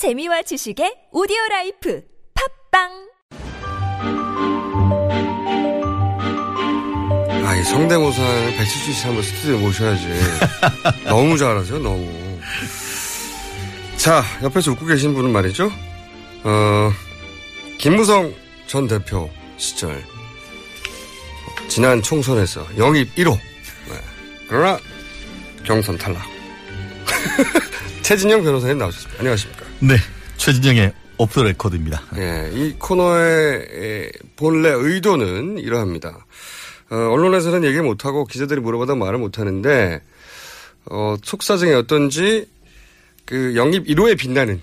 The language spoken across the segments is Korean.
재미와 지식의 오디오 라이프 팟빵 아, 이 성대모사는 배칠수 씨 한번 스튜디오에 모셔야지. 너무 잘하죠, 너무. 자, 옆에서 웃고 계신 분은 말이죠. 어, 김무성 전 대표 시절. 지난 총선에서 영입 1호. 네. 그러나 경선 탈락. 최진녕 변호사님 나오셨습니다. 안녕하십니까. 네. 최진녕의 오프 더 레코드입니다. 예, 이 코너의 에, 본래 의도는 이러합니다. 어, 언론에서는 얘기 못하고 기자들이 물어봐도 말을 못하는데 어, 속사정이 어떤지 그 영입 1호에 빛나는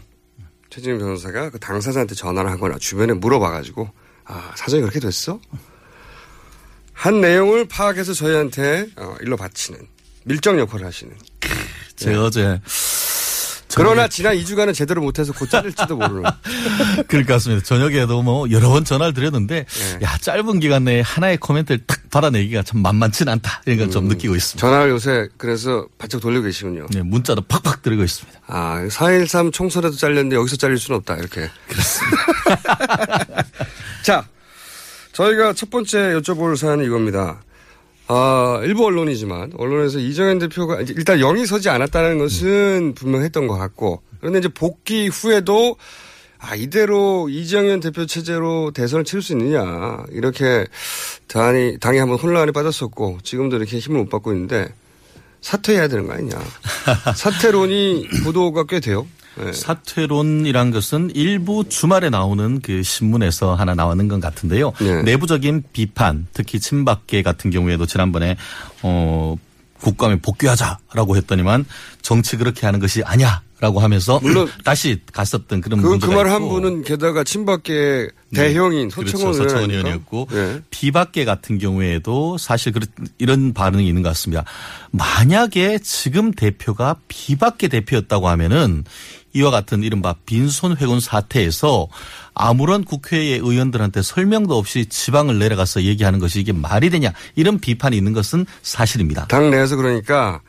최진녕 변호사가 그 당사자한테 전화를 하거나 주변에 물어봐가지고 아 사정이 그렇게 됐어? 한 내용을 파악해서 저희한테 어, 일로 바치는 밀정 역할을 하시는. 제가 어제 그러나 지난 2주간은 제대로 못해서 곧 잘릴지도 모르는. 그럴 것 같습니다. 저녁에도 뭐 여러 번 전화를 드렸는데 네. 야 짧은 기간 내에 하나의 코멘트를 딱 받아내기가 참 만만치는 않다 이런 걸좀 음. 느끼고 있습니다. 전화를 요새 그래서 바짝 돌리고 계시군요. 네, 문자도 팍팍 들고 있습니다. 아, 4.13 총선에도 잘렸는데 여기서 잘릴 수는 없다, 이렇게. 그렇습니다. 자, 저희가 첫 번째 여쭤볼 사안은 이겁니다. 아, 일부 언론이지만, 언론에서 이정현 대표가, 일단 영이 서지 않았다는 것은 분명했던 것 같고, 그런데 이제 복귀 후에도, 아, 이대로 이정현 대표 체제로 대선을 치를 수 있느냐, 이렇게 당이, 당이 한번 혼란에 빠졌었고, 지금도 이렇게 힘을 못 받고 있는데, 사퇴해야 되는 거 아니냐. 사퇴론이 보도가 꽤 돼요. 네. 사퇴론이란 것은 일부 주말에 나오는 그 신문에서 하나 나오는 것 같은데요. 네. 내부적인 비판, 특히 친박계 같은 경우에도 지난번에 어 국감에 복귀하자라고 했더니만 정치 그렇게 하는 것이 아니야 라고 하면서 물론 다시 갔었던 그런 그, 문제가 그말 한. 분은 게다가 친박계 대형인 소청원 그렇죠. 서청원. 의원이었고 네. 비박계 같은 경우에도 사실 그런 이런 반응이 있는 것 같습니다. 만약에 지금 대표가 비박계 대표였다고 하면은 이와 같은 이른바 빈손 회군 사태에서 아무런 국회의 의원들한테 설명도 없이 지방을 내려가서 얘기하는 것이 이게 말이 되냐 이런 비판이 있는 것은 사실입니다. 당 내에서 그러니까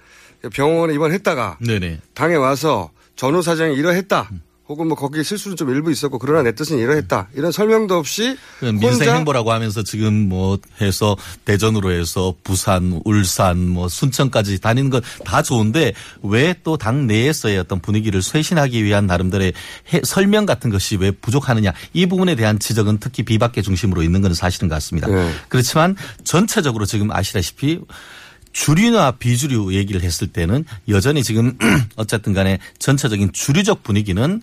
병원에 입원했다가 네네. 당에 와서 전후 사정이 이러했다. 혹은 뭐 거기에 실수는 좀 일부 있었고 그러나 내 뜻은 이러했다. 이런 설명도 없이 그 민생 행보라고 하면서 지금 뭐 해서 대전으로 해서 부산, 울산, 뭐 순천까지 다니는 건 다 좋은데 왜 또 당 내에서의 어떤 분위기를 쇄신하기 위한 나름대로의 해- 설명 같은 것이 왜 부족하느냐 이 부분에 대한 지적은 특히 비박계 중심으로 있는 건 사실인 것 같습니다. 네. 그렇지만 전체적으로 지금 아시다시피 주류나 비주류 얘기를 했을 때는 여전히 지금 어쨌든 간에 전체적인 주류적 분위기는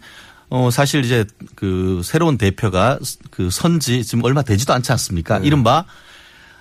어 사실 이제 그 새로운 대표가 그 선지 지금 얼마 되지도 않지 않습니까? 이른바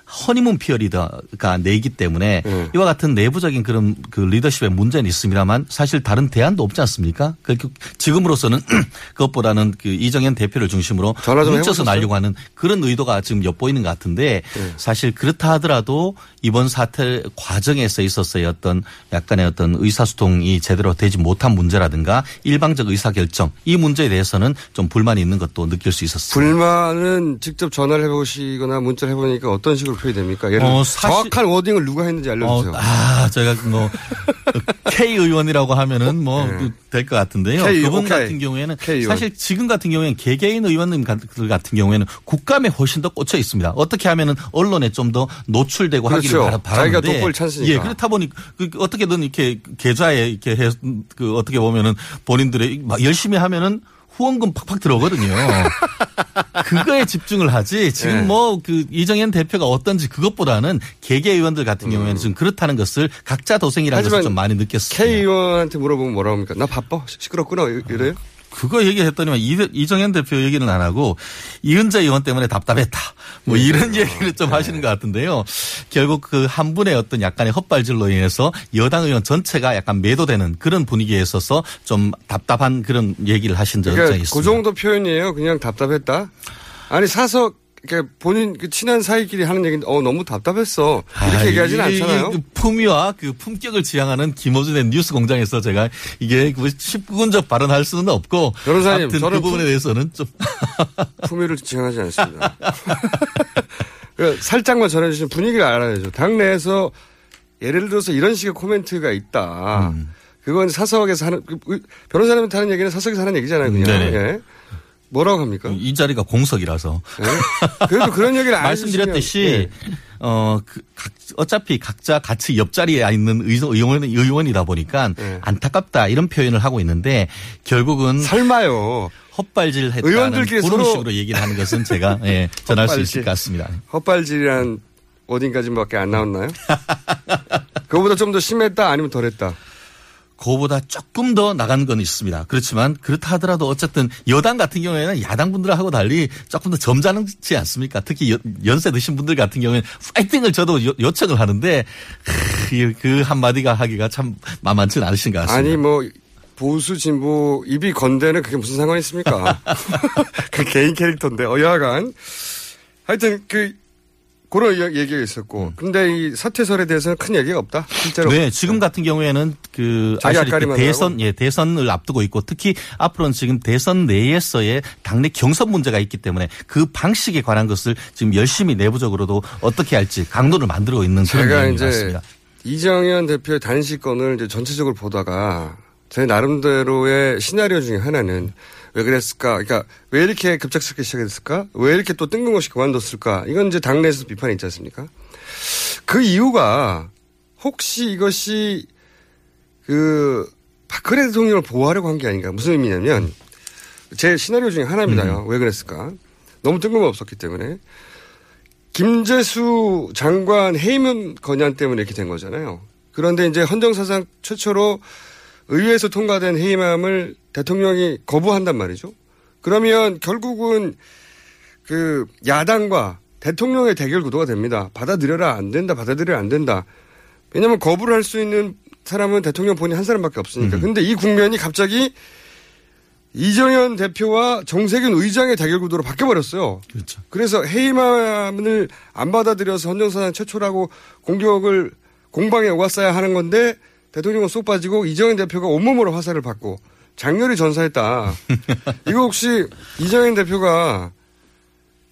허니문 피어리더가 내기 때문에 네. 이와 같은 내부적인 그런 그 리더십의 문제는 있습니다만 사실 다른 대안도 없지 않습니까? 그 지금으로서는 그것보다는 그 이정현 대표를 중심으로 뭉쳐서? 날려고 하는 그런 의도가 지금 엿보이는 것 같은데 네. 사실 그렇다 하더라도 이번 사태 과정에서 있었어요 어떤 약간의 어떤 의사소통이 제대로 되지 못한 문제라든가 일방적 의사결정 이 문제에 대해서는 좀 불만이 있는 것도 느낄 수 있었습니다. 불만은 직접 전화를 해보시거나 문자를 해보니까 어떤 식으로 표현이 됩니까? 예를 어, 사실- 정확한 워딩을 누가 했는지 알려주세요. 어, 아, 제가 뭐 K 의원이라고 하면은 뭐 될것 같은데요. K, 그분 오케이. 같은 경우에는 K 의원. 사실 지금 같은 경우에는 개개인 의원님 같은 경우에는 국감에 훨씬 더 꽂혀 있습니다. 어떻게 하면은 언론에 좀 더 노출되고 그렇죠. 하기를 바라- 바라는데 자기가 돋보일 찬스니까. 예, 그렇다 보니 그 어떻게든 이렇게 계좌에 이렇게 해, 그 어떻게 보면은 본인들의 막 열심히 하면은 후원금 팍팍 들어오거든요. 그거에 집중을 하지 지금 네. 뭐그 이정현 대표가 어떤지 그것보다는 개개 의원들 같은 경우에는 지금 그렇다는 것을 각자 도생이라는 음. 것을 좀 많이 느꼈습니다. K 의원한테 물어보면 뭐라고 합니까? 나 바빠? 시끄럽구나? 이- 이래요? 그거 얘기했더니만 이- 이정현 대표 얘기는 안 하고 이은재 의원 때문에 답답했다. 뭐 이런 얘기를 좀 하시는 것 같은데요. 결국 그 한 분의 어떤 약간의 헛발질로 인해서 여당 의원 전체가 약간 매도되는 그런 분위기에 있어서 좀 답답한 그런 얘기를 하신 적이 그러니까 있습니다. 그 정도 표현이에요. 그냥 답답했다. 아니 사석 그러니까 본인 그 친한 사이끼리 하는 얘기인데 어 너무 답답했어 이렇게 아, 얘기하지는 이게- 않잖아요. 그 품위와 그 품격을 지향하는 김호준의 뉴스 공장에서 제가 이게 그 19군적 발언할 수는 없고 변호사님, 저는 그 부분에 품- 대해서는 좀 품위를 지향하지 않습니다. 그 살짝만 전해주시면 분위기를 알아야죠. 당내에서 예를 들어서 이런 식의 코멘트가 있다. 그건 사석에서 하는 그 의- 변호사님한테 하는 얘기는 사석에서 하는 얘기잖아요. 그냥. 네네. 예. 뭐라고 합니까? 이 자리가 공석이라서 예? 그래도 그런 얘기를 안 말씀드렸듯이 예. 어, 그, 각, 어차피 각자 같이 옆자리에 있는 의원, 의원, 의원이다 보니까 네. 안타깝다 이런 표현을 하고 있는데 결국은 설마요. 헛발질 했다는 의원들끼리 그런 식으로 얘기를 하는 것은 제가 예, 전할 수 헛발질. 있을 것 같습니다. 헛발질이란 어딘까지밖에 안 나왔나요? 그거보다 좀 더 심했다 아니면 덜했다. 그거보다 조금 더 나간 건 있습니다. 그렇지만 그렇다 하더라도 어쨌든 여당 같은 경우에는 야당 분들하고 달리 조금 더 점잖지 않습니까? 특히 여- 연세 드신 분들 같은 경우에는 파이팅을 저도 요, 요청을 하는데 그, 그 한마디가 하기가 참 만만치 않으신 것 같습니다. 아니 뭐 보수 진보 입이 건대는 그게 무슨 상관이 있습니까? 그 개인 캐릭터인데 어여하간 하여튼 그 그런 이- 얘기가 있었고 근데 이 사퇴설에 대해서는 큰 얘기가 없다 실제로 네, 지금 같은 경우에는 그 아시다시피 앞가림만 대선. 예 대선을 앞두고 있고 특히 앞으로는 지금 대선 내에서의 당내 경선 문제가 있기 때문에 그 방식에 관한 것을 지금 열심히 내부적으로도 어떻게 할지 강도를 만들고 있는 그런 내용인 것 같습니다. 이정현 대표의 단식건을 이제 전체적으로 보다가 제 나름대로의 시나리오 중에 하나는 왜 그랬을까? 그러니까 왜 이렇게 급작스럽게 시작했을까? 왜 이렇게 또 뜬금없이 그만뒀을까? 이건 이제 당내에서 비판이 있지 않습니까? 그 이유가 혹시 이것이 그 박근혜 대통령을 보호하려고 한 게 아닌가? 무슨 의미냐면 제 시나리오 중에 하나입니다요. 왜 그랬을까? 너무 뜬금없었기 때문에 김재수 장관 해임 건의안 때문에 이렇게 된 거잖아요. 그런데 이제 헌정사상 최초로 의회에서 통과된 해임함을 대통령이 거부한단 말이죠. 그러면 결국은 그 야당과 대통령의 대결 구도가 됩니다. 받아들여라 안 된다, 받아들여라 안 된다. 왜냐하면 거부를 할 수 있는 사람은 대통령 본인 한 사람밖에 없으니까. 근데 이 국면이 갑자기 이정현 대표와 정세균 의장의 대결 구도로 바뀌어 버렸어요. 그렇죠. 그래서 해임안을 안 받아들여서 헌정사상 최초라고 공격을 공방에 오갔어야 하는 건데 대통령은 쏙 빠지고 이정현 대표가 온몸으로 화살을 받고 장렬히 전사했다. 이거 혹시 이정현 대표가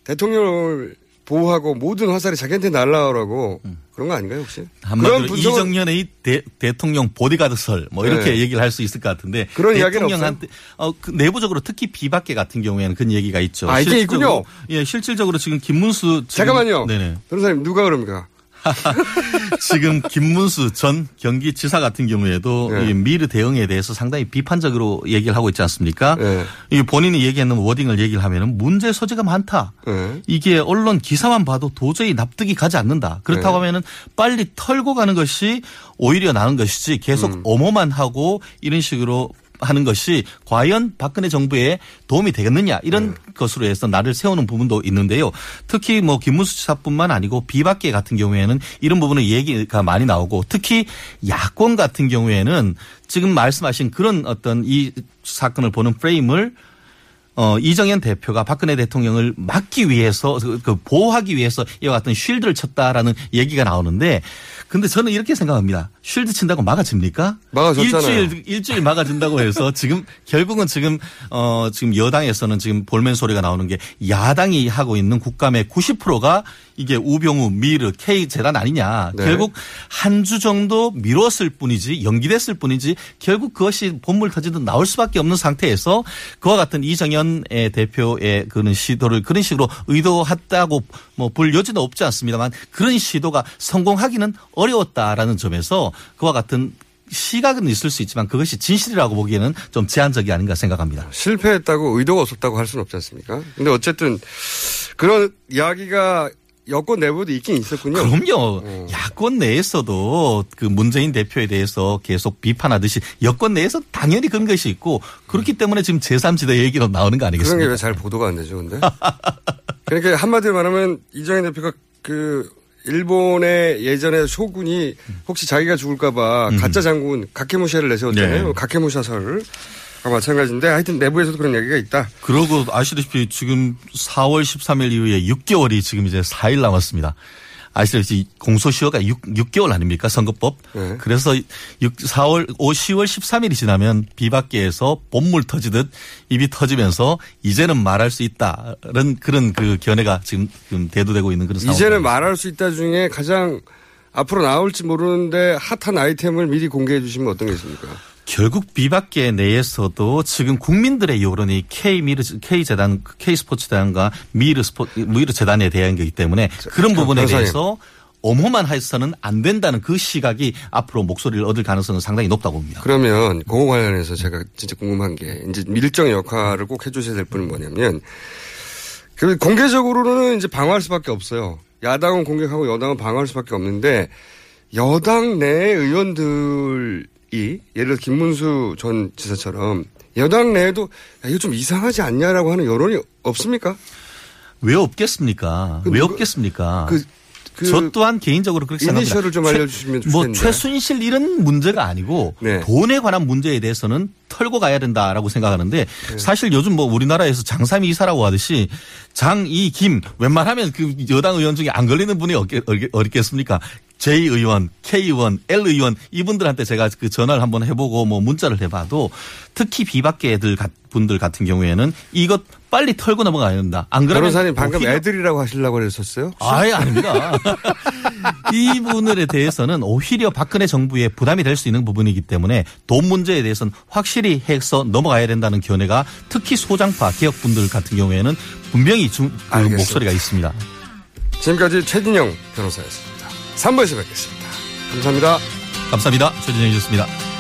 대통령을 보호하고 모든 화살이 자기한테 날라오라고 그런 거 아닌가요 혹시? 한마디로 분석은- 이정년의 대, 대통령 보디가드설 뭐 이렇게 네. 얘기를 할 수 있을 것 같은데 그런 이야기는 대통령한테 어, 그 내부적으로 특히 비박계 같은 경우에는 그런 얘기가 있죠. 아, 이게 있군요. 예, 실질적으로 지금 김문수 지금- 잠깐만요. 네네. 변호사님 누가 그럽니까? 지금 김문수 전 경기지사 같은 경우에도 네. 이 미르 대응에 대해서 상당히 비판적으로 얘기를 하고 있지 않습니까? 네. 이 본인이 얘기했는 워딩을 얘기를 하면은 문제 소지가 많다. 네. 이게 언론 기사만 봐도 도저히 납득이 가지 않는다. 그렇다고 네. 하면은 빨리 털고 가는 것이 오히려 나은 것이지 계속 음. 어머만 하고 이런 식으로 하는 것이 과연 박근혜 정부에 도움이 되겠느냐 이런 네. 것으로 해서 나를 세우는 부분도 있는데요. 특히 뭐 김문수 지사뿐만 아니고 비박계 같은 경우에는 이런 부분은 얘기가 많이 나오고 특히 야권 같은 경우에는 지금 말씀하신 그런 어떤 이 사건을 보는 프레임을 어, 이정현 대표가 박근혜 대통령을 막기 위해서 그, 그 보호하기 위해서 이와 같은 쉴드를 쳤다라는 얘기가 나오는데 근데 저는 이렇게 생각합니다. 쉴드 친다고 막아집니까? 막아줬잖아요. 일주일 일주일 막아준다고 해서 지금 결국은 지금 어 지금 여당에서는 지금 볼멘 소리가 나오는 게 야당이 하고 있는 국감의 90%가 이게 우병우, 미르, K 재단 아니냐. 네. 결국 한 주 정도 미뤘을 뿐이지 연기됐을 뿐이지 결국 그것이 본물 터지듯 나올 수밖에 없는 상태에서 그와 같은 이정현 의 대표의 그런 시도를 그런 식으로 의도했다고 뭐 볼 여지는 없지 않습니다만 그런 시도가 성공하기는 어려웠다라는 점에서 그와 같은 시각은 있을 수 있지만 그것이 진실이라고 보기에는 좀 제한적이 아닌가 생각합니다. 실패했다고 의도가 없었다고 할 수는 없지 않습니까? 근데 어쨌든 그런 이야기가 여권 내부도 있긴 있었군요. 그럼요. 어. 야권 내에서도 그 문재인 대표에 대해서 계속 비판하듯이 여권 내에서 당연히 그런 것이 있고 그렇기 때문에 지금 제3지대 얘기로 나오는 거 그런 게 아니겠습니까? 왜잘 보도가 안 되죠, 근데? 그러니까 한마디로 말하면 이정현 대표가 그 일본의 예전에 쇼군이 혹시 자기가 죽을까봐 가짜 장군 가케무샤를 내세웠잖아요. 네. 가케무샤설. 아, 마찬가지인데 하여튼 내부에서도 그런 얘기가 있다. 그러고 아시다시피 지금 4월 13일 이후에 6개월이 지금 이제 4일 남았습니다. 아시다시피 공소시효가 6, 6개월 아닙니까? 선거법. 네. 그래서 6, 4월, 5, 10월 13일이 지나면 비박계에서 본물 터지듯 입이 터지면서 이제는 말할 수 있다는 그런 그 견해가 지금, 대두되고 있는 그런 상황입니다. 이제는 말할 수 있다 중에 가장 앞으로 나올지 모르는데 핫한 아이템을 미리 공개해 주시면 어떤 게 있습니까? 결국 비박계 내에서도 지금 국민들의 여론이 K 미르 K 재단 K 스포츠 재단과 미르 스포 미르 재단에 대한 거기 때문에 그런 부분에 변호사님. 대해서 엄호만 해서는 안 된다는 그 시각이 앞으로 목소리를 얻을 가능성은 상당히 높다고 봅니다. 그러면 그거 관련해서 제가 진짜 궁금한 게 이제 밀정 역할을 꼭 해주셔야 될 분은 뭐냐면 그 공개적으로는 이제 방어할 수밖에 없어요. 야당은 공격하고 여당은 방어할 수밖에 없는데 여당 내 의원들이 예를 들어 김문수 전 지사처럼 여당 내에도 야, 이거 좀 이상하지 않냐라고 하는 여론이 없습니까? 왜 없겠습니까? 그 왜 없겠습니까? 그, 그 저 또한 개인적으로 그렇게 생각합니다. 이니셜을 좀 최- 알려주시면 뭐 좋겠는데. 최순실 이런 문제가 아니고 네. 돈에 관한 문제에 대해서는 털고 가야 된다라고 생각하는데 네. 사실 요즘 뭐 우리나라에서 장삼이 이사라고 하듯이 장, 이, 김 웬만하면 그 여당 의원 중에 안 걸리는 분이 어겠, 어겠습니까? J 의원, K 의원, L 의원 이분들한테 제가 그 전화를 한번 해보고 뭐 문자를 해봐도 특히 비박계들 가- 분들 같은 경우에는 이것 빨리 털고 넘어가야 된다. 안 그러면 변호사님 방금 오히려- 애들이라고 하시려고 그랬었어요? 아예 아닙니다. 이분들에 대해서는 오히려 박근혜 정부에 부담이 될 수 있는 부분이기 때문에 돈 문제에 대해서는 확실히 해서 넘어가야 된다는 견해가 특히 소장파 개혁분들 같은 경우에는 분명히 중, 그. 목소리가 있습니다. 지금까지 최진영 변호사였습니다. 3부에서 뵙겠습니다. 감사합니다. 감사합니다. 최진영이었습니다.